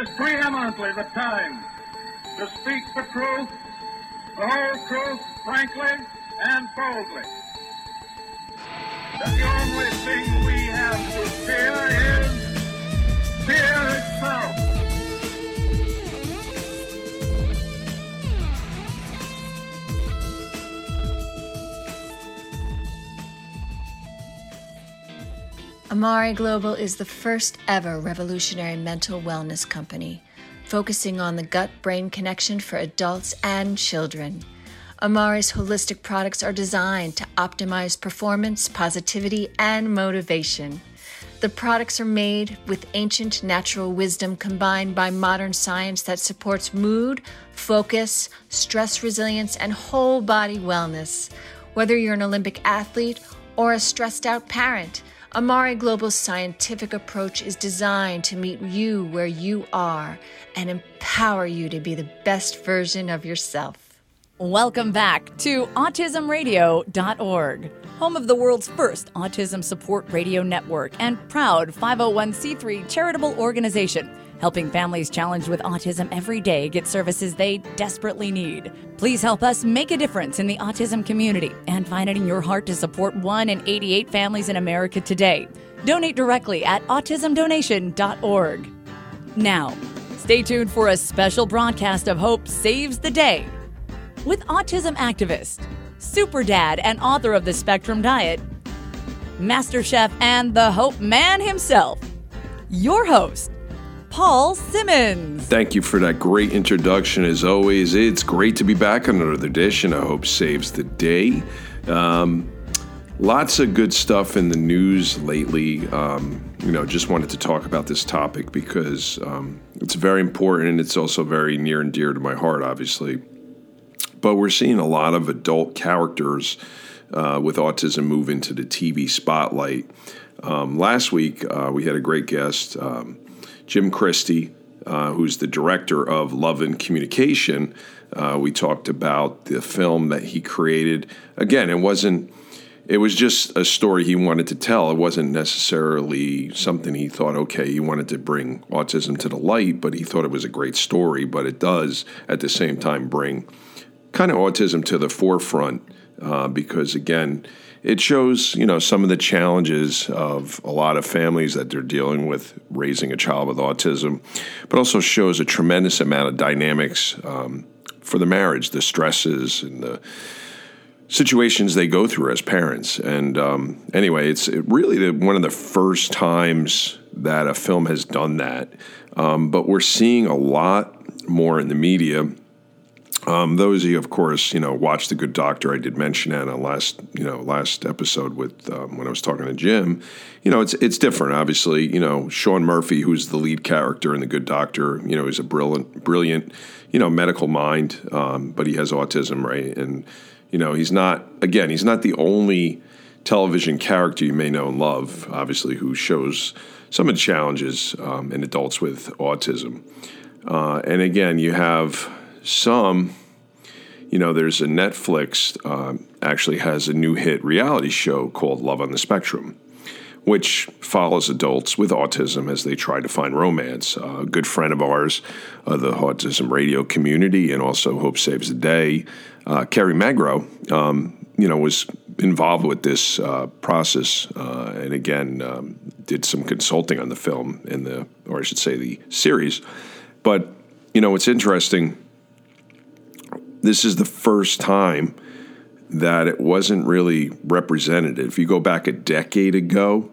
is preeminently the time to speak the truth, the whole truth, frankly and boldly. That the only thing we have to fear is fear itself. Amare Global is the first ever revolutionary mental wellness company, focusing on the gut brain connection for adults and children. Amare's holistic products are designed to optimize performance, positivity, and motivation. The products are made with ancient natural wisdom combined by modern science that supports mood, focus, stress resilience, and whole body wellness. Whether you're an Olympic athlete or a stressed out parent, Amare Global's scientific approach is designed to meet you where you are and empower you to be the best version of yourself. Welcome back to AutismRadio.org, home of the world's first autism support radio network and proud 501c3 charitable organization helping families challenged with autism every day get services they desperately need. Please help us make a difference in the autism community and find it in your heart to support 1 in 88 families in America today. Donate directly at autismdonation.org. Now, stay tuned for a special broadcast of Hope Saves the Day with autism activist, super dad, and author of the Spectrum Diet, Master Chef, and the Hope Man himself, your host, Paul Simmons. Thank you for that great introduction. As always, it's great to be back on another edition. I hope saves the day. Um, lots of good stuff in the news lately. Um, you know, just wanted to talk about this topic because um, it's very important and it's also very near and dear to my heart, obviously. But we're seeing a lot of adult characters uh, with autism move into the TV spotlight. Um, last week, uh, we had a great guest, um, Jim Christie, uh, who's the director of Love and Communication. Uh, we talked about the film that he created. Again, it wasn't. It was just a story he wanted to tell. It wasn't necessarily something he thought, okay, he wanted to bring autism to the light, but he thought it was a great story. But it does, at the same time, bring kind of autism to the forefront uh, because again it shows you know some of the challenges of a lot of families that they're dealing with raising a child with autism but also shows a tremendous amount of dynamics um, for the marriage the stresses and the situations they go through as parents. And um, anyway it's really the, one of the first times that a film has done that. Um, but we're seeing a lot more in the media um, those of you, of course, you know, watch The Good Doctor. I did mention that on last, you know, last episode with um, when I was talking to Jim. You know, it's it's different. Obviously, you know, Sean Murphy, who's the lead character in The Good Doctor. You know, he's a brilliant, brilliant, you know, medical mind, um, but he has autism, right? And you know, he's not. Again, he's not the only television character you may know and love. Obviously, who shows some of the challenges um, in adults with autism. Uh, and again, you have some, you know, there's a Netflix uh, actually has a new hit reality show called Love on the Spectrum, which follows adults with autism as they try to find romance. Uh, a good friend of ours, uh, the autism radio community, and also Hope Saves the Day, uh, Kerry Magro, um, you know, was involved with this uh, process, uh, and again um, did some consulting on the film in the, or I should say, the series. But you know, it's interesting this is the first time that it wasn't really representative. If you go back a decade ago,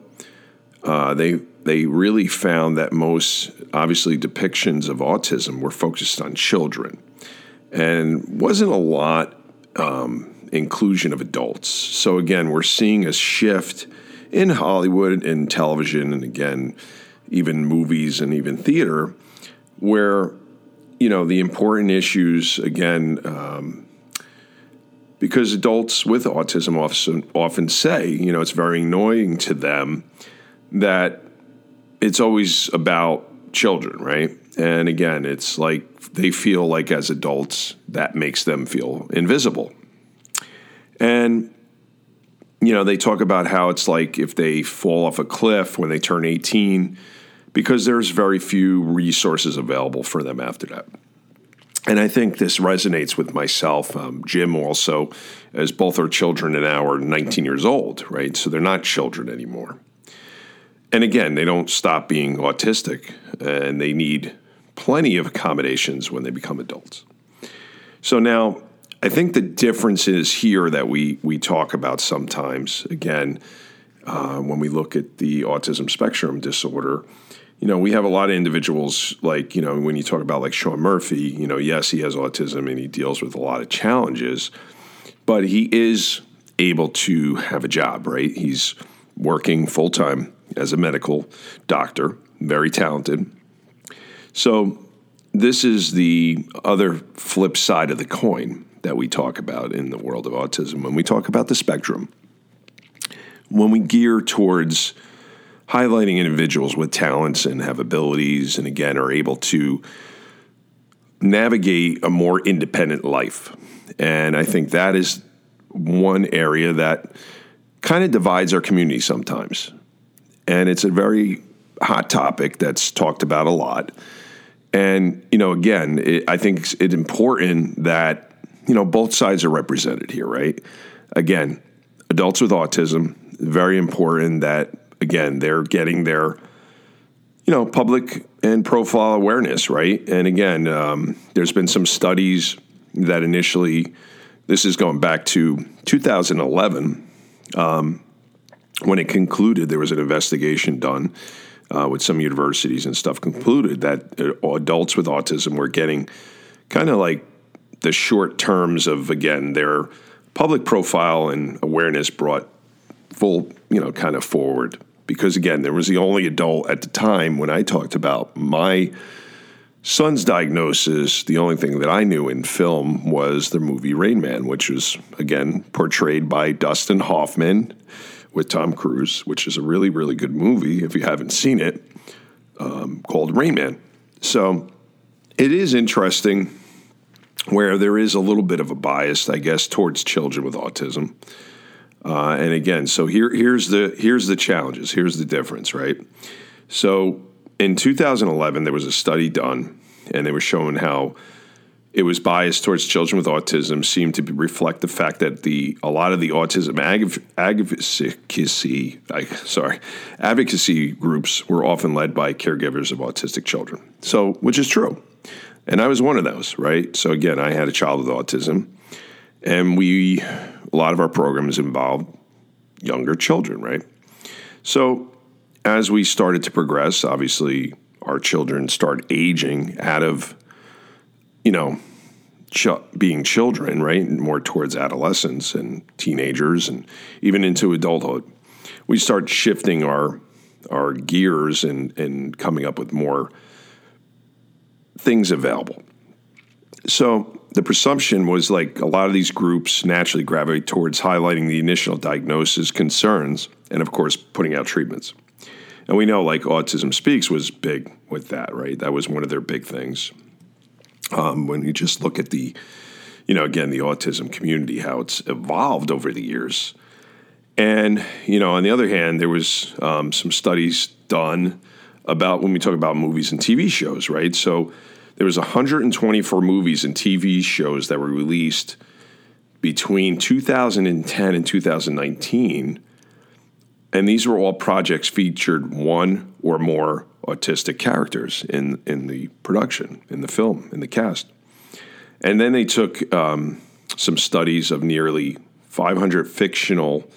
uh, they they really found that most obviously depictions of autism were focused on children, and wasn't a lot um, inclusion of adults. So again, we're seeing a shift in Hollywood and television, and again, even movies and even theater, where you know, the important issues again, um, because adults with autism often, often say, you know, it's very annoying to them that it's always about children, right? And again, it's like they feel like as adults that makes them feel invisible. And you know, they talk about how it's like if they fall off a cliff when they turn 18, because there's very few resources available for them after that. And I think this resonates with myself. Um, Jim also, as both our children and now are 19 years old, right? So they're not children anymore. And again, they don't stop being autistic and they need plenty of accommodations when they become adults. So now, I think the difference is here that we, we talk about sometimes, again, uh, when we look at the autism spectrum disorder you know, we have a lot of individuals like, you know, when you talk about like Sean Murphy, you know, yes, he has autism and he deals with a lot of challenges, but he is able to have a job, right? He's working full time as a medical doctor, very talented. So, this is the other flip side of the coin that we talk about in the world of autism. When we talk about the spectrum, when we gear towards highlighting individuals with talents and have abilities, and again, are able to navigate a more independent life. And I think that is one area that kind of divides our community sometimes. And it's a very hot topic that's talked about a lot. And, you know, again, it, I think it's, it's important that, you know, both sides are represented here, right? Again, adults with autism, very important that again, they're getting their, you know, public and profile awareness, right? And again, um, there's been some studies that initially, this is going back to 2011, um, when it concluded, there was an investigation done uh, with some universities and stuff, concluded that uh, adults with autism were getting kind of like the short terms of, again, their public profile and awareness brought full, you know, kind of forward because again, there was the only adult at the time when I talked about my son's diagnosis. The only thing that I knew in film was the movie Rain Man, which was again portrayed by Dustin Hoffman with Tom Cruise, which is a really, really good movie if you haven't seen it, um, called Rain Man. So it is interesting where there is a little bit of a bias, I guess, towards children with autism. Uh, and again, so here here's the here's the challenges. Here's the difference, right? So in 2011, there was a study done, and they were showing how it was biased towards children with autism seemed to reflect the fact that the a lot of the autism advocacy I, sorry advocacy groups were often led by caregivers of autistic children. So, which is true, and I was one of those, right? So again, I had a child with autism, and we a lot of our programs involve younger children, right? So as we started to progress, obviously our children start aging out of, you know, ch- being children, right? More towards adolescence and teenagers and even into adulthood. We start shifting our our gears and, and coming up with more things available. So the presumption was like a lot of these groups naturally gravitate towards highlighting the initial diagnosis concerns and, of course, putting out treatments. And we know like Autism Speaks was big with that, right? That was one of their big things. Um, when you just look at the, you know, again, the autism community, how it's evolved over the years. And, you know, on the other hand, there was um, some studies done about when we talk about movies and TV shows, right? So, there was 124 movies and TV shows that were released between 2010 and 2019 and these were all projects featured one or more autistic characters in in the production in the film in the cast. And then they took um, some studies of nearly 500 fictional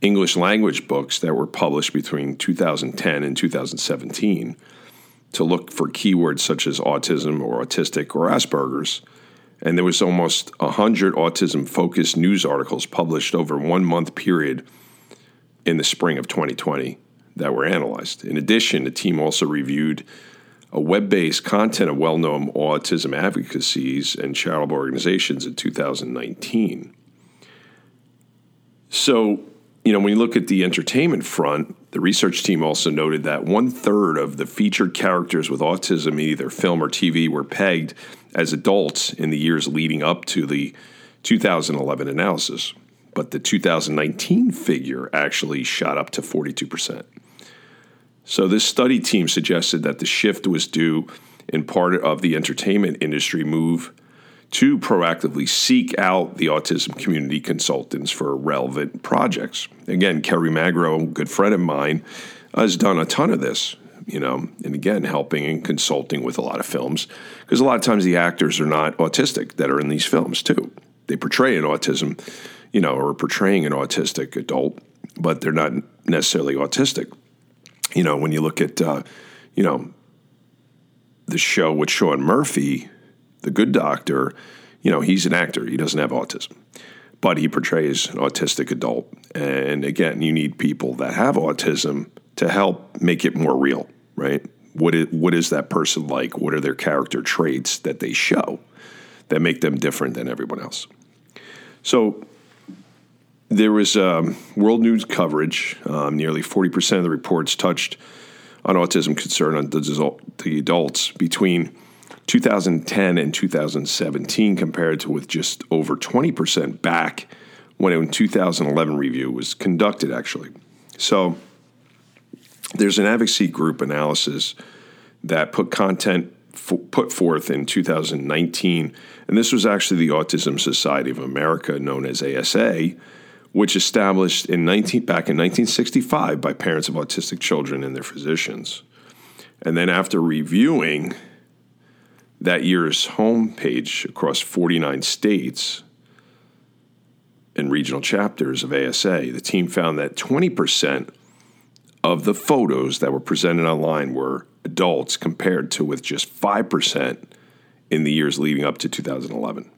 english language books that were published between 2010 and 2017 to look for keywords such as autism or autistic or Asperger's. And there was almost 100 autism focused news articles published over one month period in the spring of 2020 that were analyzed. In addition, the team also reviewed a web based content of well known autism advocacies and charitable organizations in 2019. So, you know, when you look at the entertainment front, the research team also noted that one third of the featured characters with autism in either film or TV were pegged as adults in the years leading up to the 2011 analysis. But the 2019 figure actually shot up to 42%. So, this study team suggested that the shift was due in part of the entertainment industry move to proactively seek out the autism community consultants for relevant projects. Again, Kerry Magro, good friend of mine, has done a ton of this, you know, and again, helping and consulting with a lot of films because a lot of times the actors are not autistic that are in these films too. They portray an autism, you know, or portraying an autistic adult, but they're not necessarily autistic you know, when you look at, uh, you know, the show with Sean Murphy, The Good Doctor, you know, he's an actor. He doesn't have autism, but he portrays an autistic adult. And again, you need people that have autism to help make it more real, right? What is, what is that person like? What are their character traits that they show that make them different than everyone else? So there was um, world news coverage. Um, nearly 40% of the reports touched on autism concern on the, the adults between 2010 and 2017, compared to with just over 20% back when a 2011 review was conducted, actually. So there's an advocacy group analysis that put content f- put forth in 2019, and this was actually the Autism Society of America, known as ASA which established in 19, back in 1965 by parents of autistic children and their physicians. And then after reviewing that year's homepage across 49 states and regional chapters of ASA, the team found that 20% of the photos that were presented online were adults compared to with just 5% in the years leading up to 2011.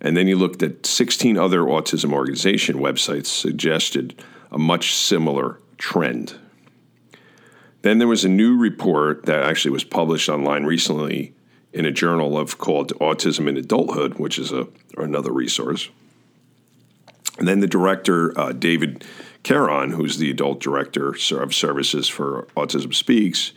And then you looked at 16 other autism organization websites suggested a much similar trend. Then there was a new report that actually was published online recently in a journal of called Autism in Adulthood, which is a another resource. And then the director uh, David Kearon, who's the adult director of services for Autism Speaks,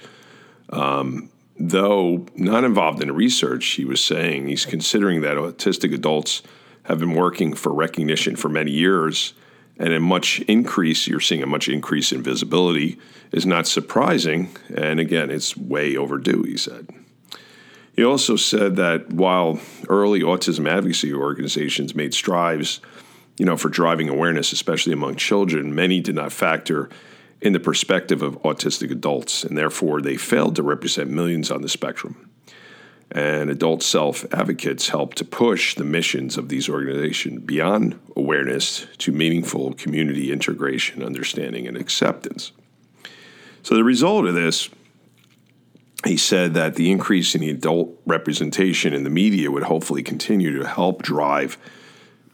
um, though not involved in research, he was saying he's considering that autistic adults have been working for recognition for many years, and a much increase, you're seeing a much increase in visibility, is not surprising. And again, it's way overdue, he said. He also said that while early autism advocacy organizations made strides, you know, for driving awareness, especially among children, many did not factor in the perspective of autistic adults, and therefore they failed to represent millions on the spectrum. And adult self advocates help to push the missions of these organizations beyond awareness to meaningful community integration, understanding, and acceptance. So, the result of this, he said that the increase in the adult representation in the media would hopefully continue to help drive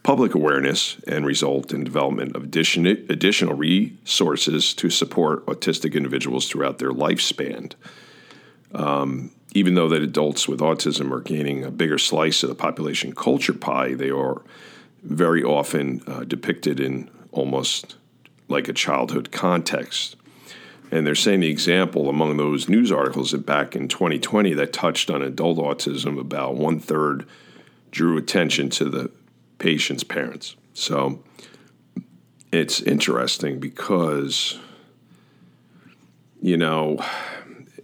public awareness and result in development of addition, additional resources to support autistic individuals throughout their lifespan. Um, even though that adults with autism are gaining a bigger slice of the population culture pie, they are very often uh, depicted in almost like a childhood context. And they're saying the example among those news articles that back in 2020 that touched on adult autism, about one third drew attention to the patient's parents. So it's interesting because, you know,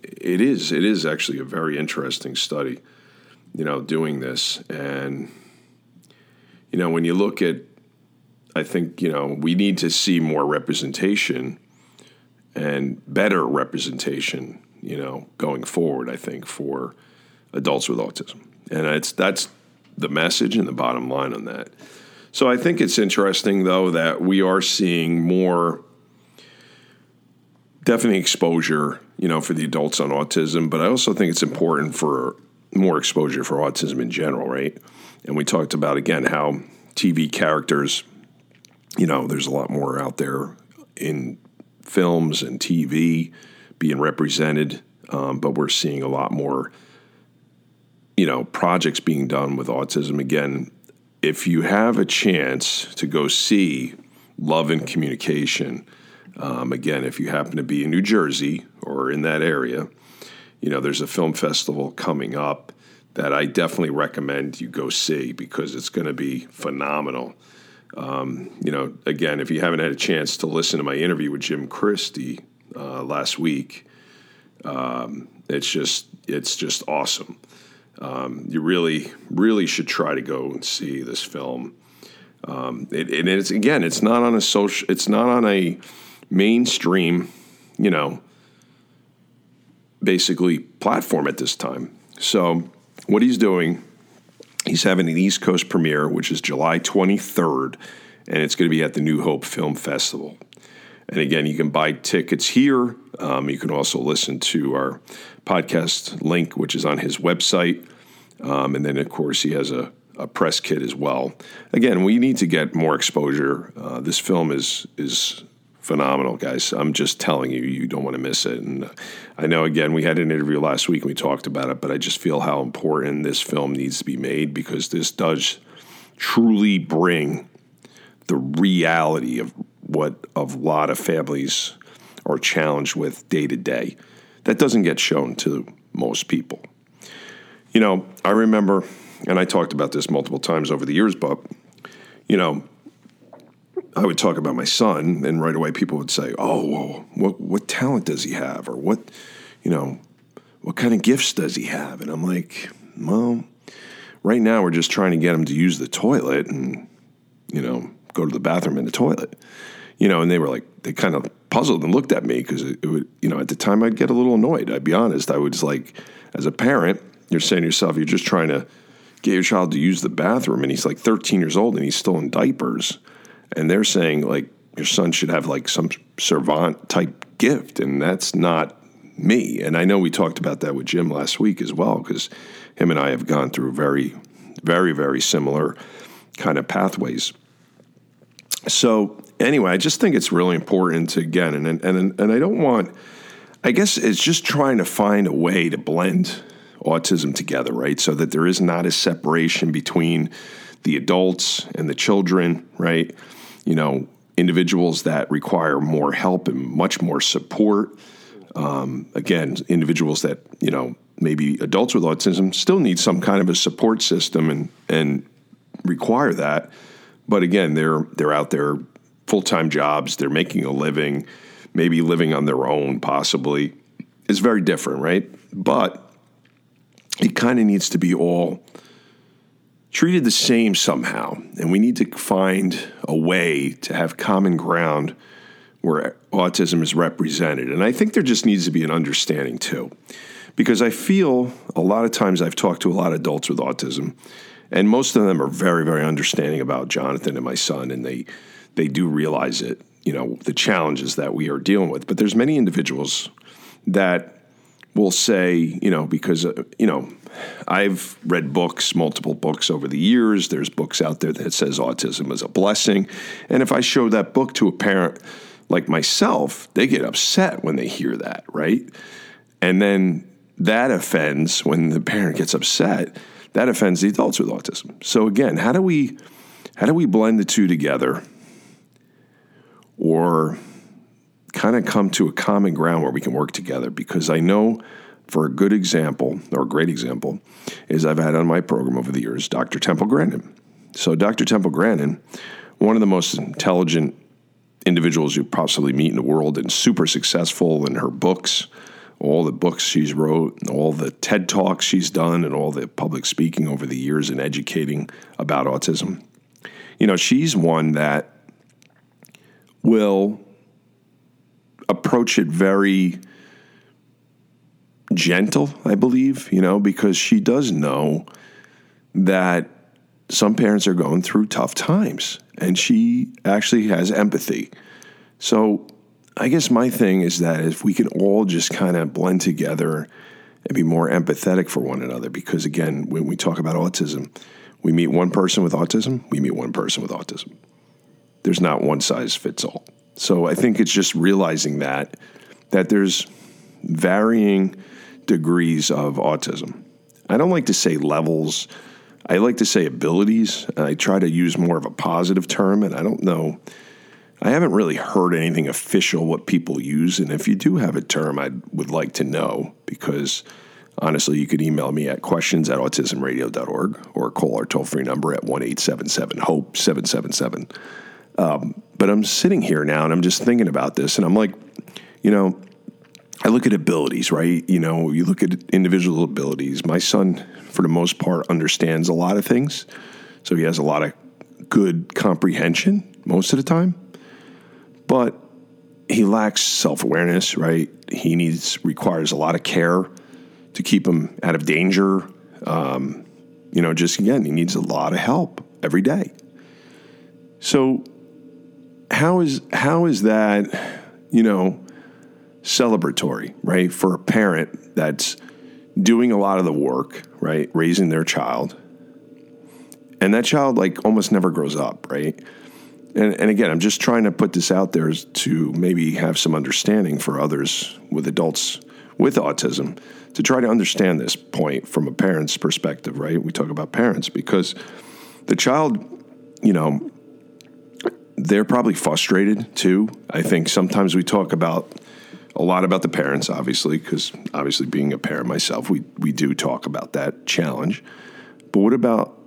it is it is actually a very interesting study, you know, doing this. And, you know, when you look at I think, you know, we need to see more representation and better representation, you know, going forward, I think, for adults with autism. And it's that's the message and the bottom line on that. So I think it's interesting, though, that we are seeing more definite exposure, you know, for the adults on autism, but I also think it's important for more exposure for autism in general, right? And we talked about again how TV characters, you know, there's a lot more out there in films and TV being represented, um, but we're seeing a lot more you know, projects being done with autism. Again, if you have a chance to go see Love and Communication, um, again, if you happen to be in New Jersey or in that area, you know, there's a film festival coming up that I definitely recommend you go see because it's going to be phenomenal. Um, you know, again, if you haven't had a chance to listen to my interview with Jim Christie uh, last week, Um, it's just it's just awesome. Um, you really really should try to go and see this film. Um, it, and it's again, it's not on a social, it's not on a mainstream, you know, basically platform at this time. So what he's doing, he's having an East Coast premiere, which is July 23rd, and it's going to be at the New Hope Film Festival. And again, you can buy tickets here. Um, you can also listen to our podcast link, which is on his website. Um, and then, of course, he has a, a, press kit as well. Again, we need to get more exposure. Uh, this film is is phenomenal, guys. I'm just telling you, you don't want to miss it. And uh, I know, again, we had an interview last week and we talked about it, but I just feel how important this film needs to be made because this does truly bring the reality of what a lot of families are challenged with day to day. That doesn't get shown to most people. You know, I remember, and I talked about this multiple times over the years, but, you know, I would talk about my son, and right away people would say, "Oh, what what talent does he have, or what, you know, what kind of gifts does he have?" And I'm like, "Well, right now we're just trying to get him to use the toilet and, you know, go to the bathroom in the toilet." You know, and they were like, they kind of puzzled and looked at me because it, it would, you know, at the time I'd get a little annoyed. I'd be honest. I was like, as a parent, you're saying to yourself, you're just trying to get your child to use the bathroom, and he's like 13 years old and he's still in diapers and they're saying like your son should have like some savant type gift, and that's not me. And I know we talked about that with Jim last week as well, because him and I have gone through very, very, very similar kind of pathways. So anyway, I just think it's really important to again, and and and I don't want. I guess it's just trying to find a way to blend autism together, right? So that there is not a separation between the adults and the children, right? you know, individuals that require more help and much more support. Um, again, individuals that, you know, maybe adults with autism still need some kind of a support system and, and require that. But again, they're, they're out there full time jobs, they're making a living, maybe living on their own, possibly. It's very different, right? But it kind of needs to be all treated the same somehow. And we need to find a way to have common ground where autism is represented. And I think there just needs to be an understanding too. Because I feel a lot of times I've talked to a lot of adults with autism, and most of them are very, very understanding about Jonathan and my son, and they they do realize it, you know, the challenges that we are dealing with. But there's many individuals that will say, you know, because, uh, you know, I've read books, multiple books over the years. There's books out there that says autism is a blessing. And if I show that book to a parent like myself, they get upset when they hear that, right? And then that offends when the parent gets upset, that offends the adults with autism. So again, how do we how do we blend the two together or kind of come to a common ground where we can work together because I know for a good example or a great example is I've had on my program over the years Dr. Temple Grandin. So Dr. Temple Grandin, one of the most intelligent individuals you possibly meet in the world and super successful in her books, all the books she's wrote, all the TED Talks she's done and all the public speaking over the years and educating about autism. You know, she's one that will approach it very gentle, I believe, you know, because she does know that some parents are going through tough times and she actually has empathy. So I guess my thing is that if we can all just kind of blend together and be more empathetic for one another, because again, when we talk about autism, we meet one person with autism, we meet one person with autism. There's not one size fits all. So I think it's just realizing that that there's varying degrees of autism. I don't like to say levels. I like to say abilities. I try to use more of a positive term, and I don't know. I haven't really heard anything official what people use, and if you do have a term, I would like to know because honestly, you could email me at questions at autismradio.org or call our toll free number at 1 877 HOPE 777. Um, but I'm sitting here now and I'm just thinking about this, and I'm like, you know, I look at abilities, right? You know, you look at individual abilities. My son, for the most part, understands a lot of things. So he has a lot of good comprehension most of the time. But he lacks self awareness, right? He needs, requires a lot of care to keep him out of danger. Um, you know, just again, he needs a lot of help every day. So, how is how is that, you know, celebratory, right? For a parent that's doing a lot of the work, right? Raising their child. And that child like almost never grows up, right? And, and again, I'm just trying to put this out there to maybe have some understanding for others with adults with autism to try to understand this point from a parent's perspective, right? We talk about parents because the child, you know, they're probably frustrated too. I think sometimes we talk about a lot about the parents, obviously, because obviously being a parent myself, we we do talk about that challenge. But what about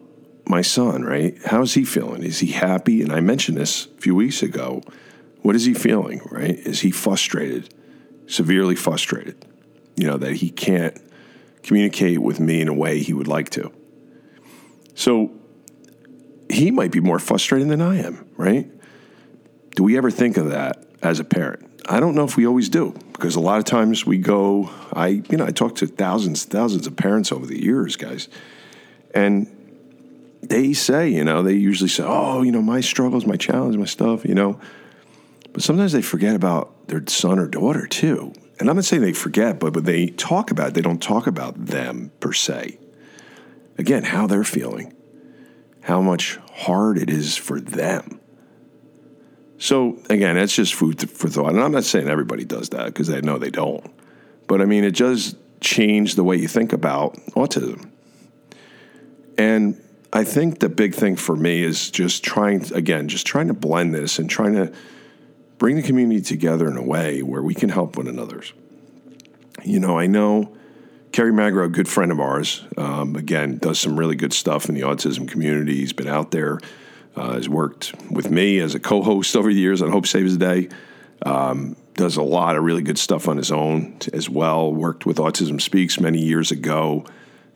my son, right? How's he feeling? Is he happy? And I mentioned this a few weeks ago. What is he feeling, right? Is he frustrated, severely frustrated? You know, that he can't communicate with me in a way he would like to. So he might be more frustrated than I am, right? Do we ever think of that as a parent? I don't know if we always do because a lot of times we go. I you know I talk to thousands thousands of parents over the years, guys, and they say you know they usually say, oh you know my struggles, my challenge, my stuff, you know, but sometimes they forget about their son or daughter too. And I'm not saying they forget, but but they talk about it. They don't talk about them per se. Again, how they're feeling, how much hard it is for them so again, that's just food for thought. And I'm not saying everybody does that because I know they don't. But I mean, it does change the way you think about autism. And I think the big thing for me is just trying, again, just trying to blend this and trying to bring the community together in a way where we can help one another. You know, I know Kerry Magro, a good friend of ours, um, again, does some really good stuff in the autism community. He's been out there uh, has worked with me as a co-host over the years on Hope Saves the Day. Um, does a lot of really good stuff on his own as well. Worked with Autism Speaks many years ago.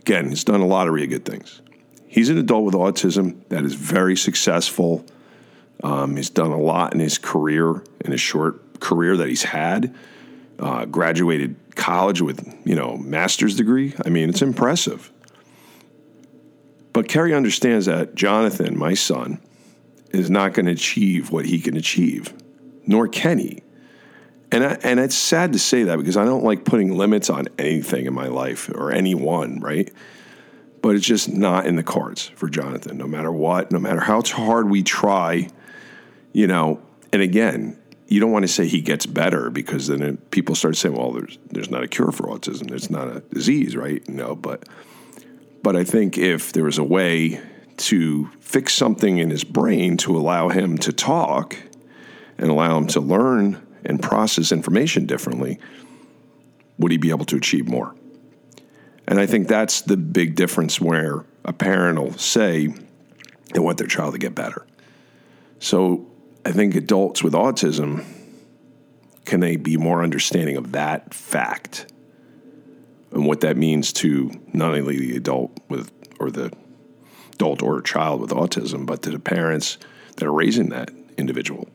Again, he's done a lot of really good things. He's an adult with autism that is very successful. Um, he's done a lot in his career, in his short career that he's had. Uh, graduated college with you know master's degree. I mean, it's impressive. But Kerry understands that Jonathan, my son, is not going to achieve what he can achieve, nor can he. And, I, and it's sad to say that because I don't like putting limits on anything in my life or anyone, right? But it's just not in the cards for Jonathan, no matter what, no matter how hard we try, you know. And again, you don't want to say he gets better because then people start saying, well, there's, there's not a cure for autism. There's not a disease, right? No, but but I think if there was a way to fix something in his brain to allow him to talk and allow him to learn and process information differently, would he be able to achieve more? And I think that's the big difference where a parent will say they want their child to get better. So I think adults with autism can they be more understanding of that fact and what that means to not only the adult with or the adult or child with autism, but to the parents that are raising that individual.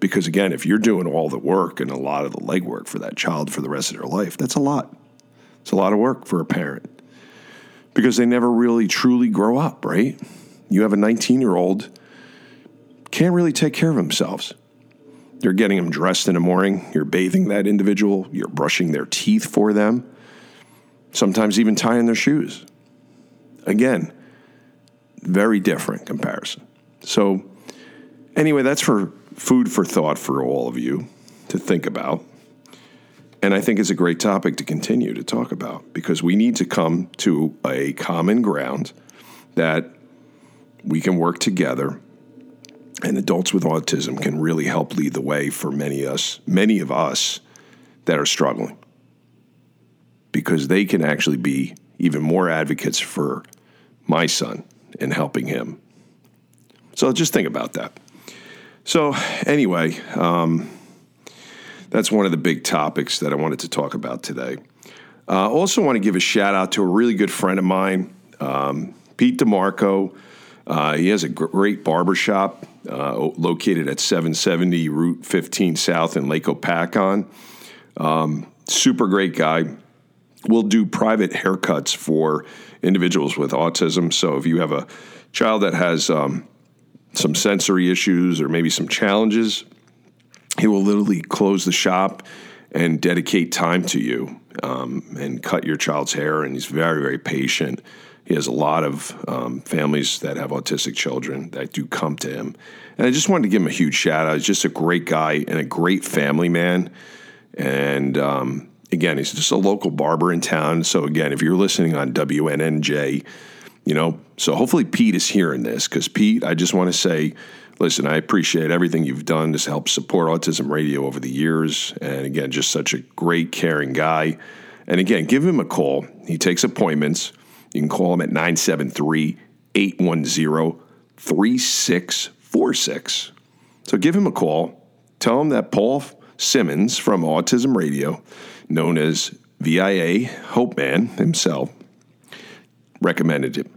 Because again, if you're doing all the work and a lot of the legwork for that child for the rest of their life, that's a lot. It's a lot of work for a parent because they never really truly grow up, right? You have a 19 year old can't really take care of themselves. You're getting them dressed in the morning, you're bathing that individual, you're brushing their teeth for them sometimes even tying their shoes. Again, very different comparison. So, anyway, that's for food for thought for all of you to think about. And I think it's a great topic to continue to talk about because we need to come to a common ground that we can work together and adults with autism can really help lead the way for many of us, many of us that are struggling because they can actually be even more advocates for my son and helping him. So just think about that. So, anyway, um, that's one of the big topics that I wanted to talk about today. Uh, also, want to give a shout out to a really good friend of mine, um, Pete DeMarco. Uh, he has a great barbershop uh, located at 770 Route 15 South in Lake Hopatcong. Um, super great guy. We'll do private haircuts for individuals with autism. So if you have a child that has um, some sensory issues or maybe some challenges, he will literally close the shop and dedicate time to you um, and cut your child's hair. And he's very, very patient. He has a lot of um, families that have autistic children that do come to him. And I just wanted to give him a huge shout out. He's just a great guy and a great family man. And um, again, he's just a local barber in town. So again, if you're listening on WNNJ, you know, so hopefully Pete is hearing this because Pete, I just want to say, listen, I appreciate everything you've done to help support Autism Radio over the years. And again, just such a great, caring guy. And again, give him a call. He takes appointments. You can call him at 973 810 3646. So give him a call. Tell him that Paul Simmons from Autism Radio, known as VIA Hope Man himself, recommended it.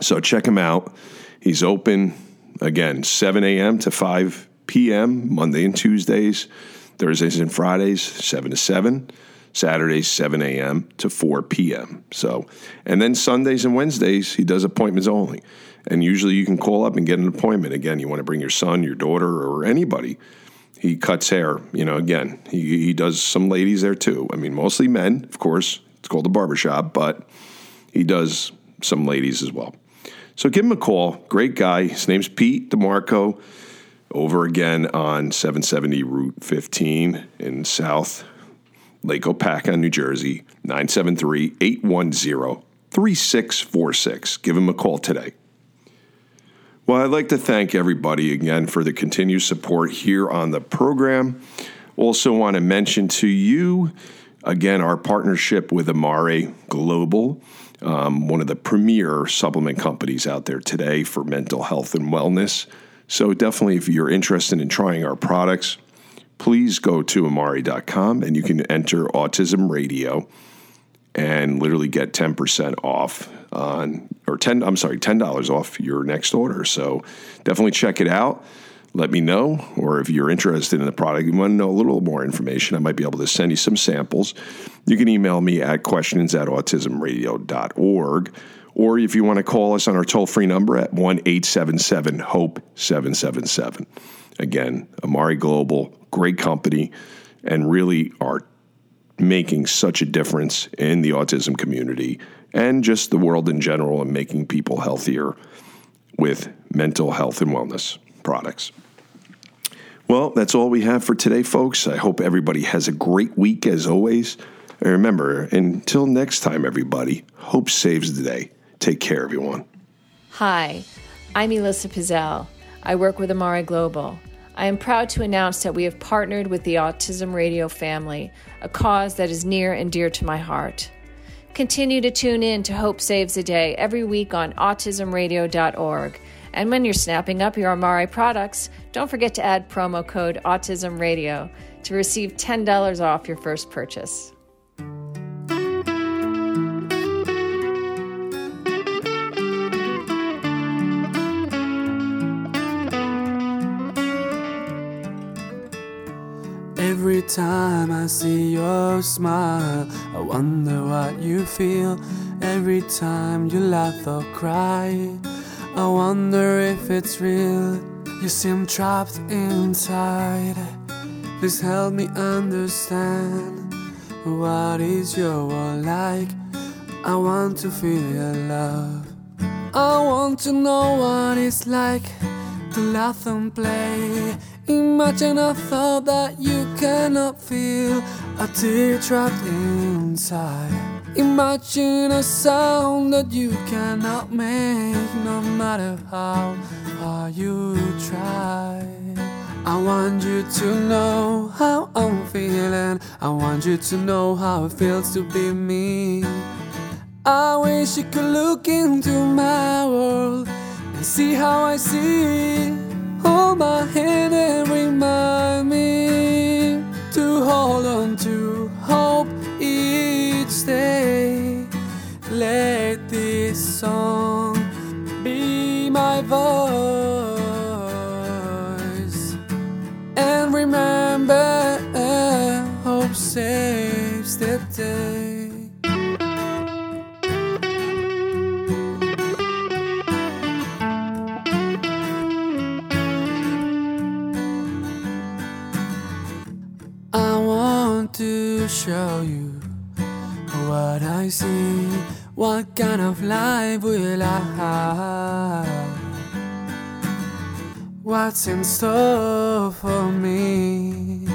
So check him out. He's open again 7 a.m. to 5 p.m. Monday and Tuesdays, Thursdays and Fridays 7 to 7. Saturdays 7 a.m. to 4 p.m. So, and then Sundays and Wednesdays he does appointments only. And usually you can call up and get an appointment. Again, you want to bring your son, your daughter, or anybody. He cuts hair. You know, again, he, he does some ladies there too. I mean, mostly men, of course. It's called a barbershop, but he does some ladies as well. So give him a call. Great guy. His name's Pete DeMarco over again on 770 Route 15 in South Lake Hopatcong, New Jersey, 973 810 3646. Give him a call today. Well, I'd like to thank everybody again for the continued support here on the program. Also, want to mention to you again our partnership with Amare Global, um, one of the premier supplement companies out there today for mental health and wellness. So, definitely, if you're interested in trying our products, please go to amare.com and you can enter Autism Radio and literally get 10% off on or 10 I'm sorry, $10 off your next order. So definitely check it out. Let me know or if you're interested in the product, you want to know a little more information, I might be able to send you some samples. You can email me at questions at autismradio.org or if you want to call us on our toll-free number at 1-877-HOPE 777. Again, Amare Global, great company and really are making such a difference in the autism community and just the world in general and making people healthier with mental health and wellness products. Well, that's all we have for today, folks. I hope everybody has a great week as always. And remember, until next time, everybody, hope saves the day. Take care, everyone. Hi, I'm Elissa Pizzell. I work with Amare Global. I am proud to announce that we have partnered with the Autism Radio family, a cause that is near and dear to my heart. Continue to tune in to Hope Saves a Day every week on autismradio.org. And when you're snapping up your Amare products, don't forget to add promo code AutismRadio to receive $10 off your first purchase. Time I see your smile, I wonder what you feel. Every time you laugh or cry, I wonder if it's real. You seem trapped inside. Please help me understand what is your world like. I want to feel your love. I want to know what it's like to laugh and play Imagine a thought that you cannot feel, a tear trapped inside. Imagine a sound that you cannot make, no matter how hard you try. I want you to know how I'm feeling. I want you to know how it feels to be me. I wish you could look into my world and see how I see hold my hand and remind me to hold on to hope each day. Let this song be my voice and remember hope saves the day. Kind of life will I have? What's in store for me?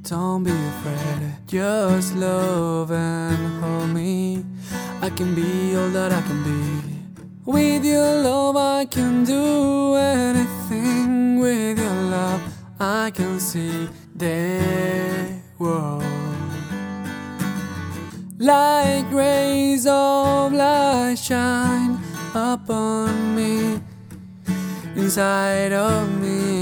Don't be afraid, just love and hold me. I can be all that I can be. With your love, I can do anything. With your love, I can see the world. Like rays of light shine upon me, inside of me.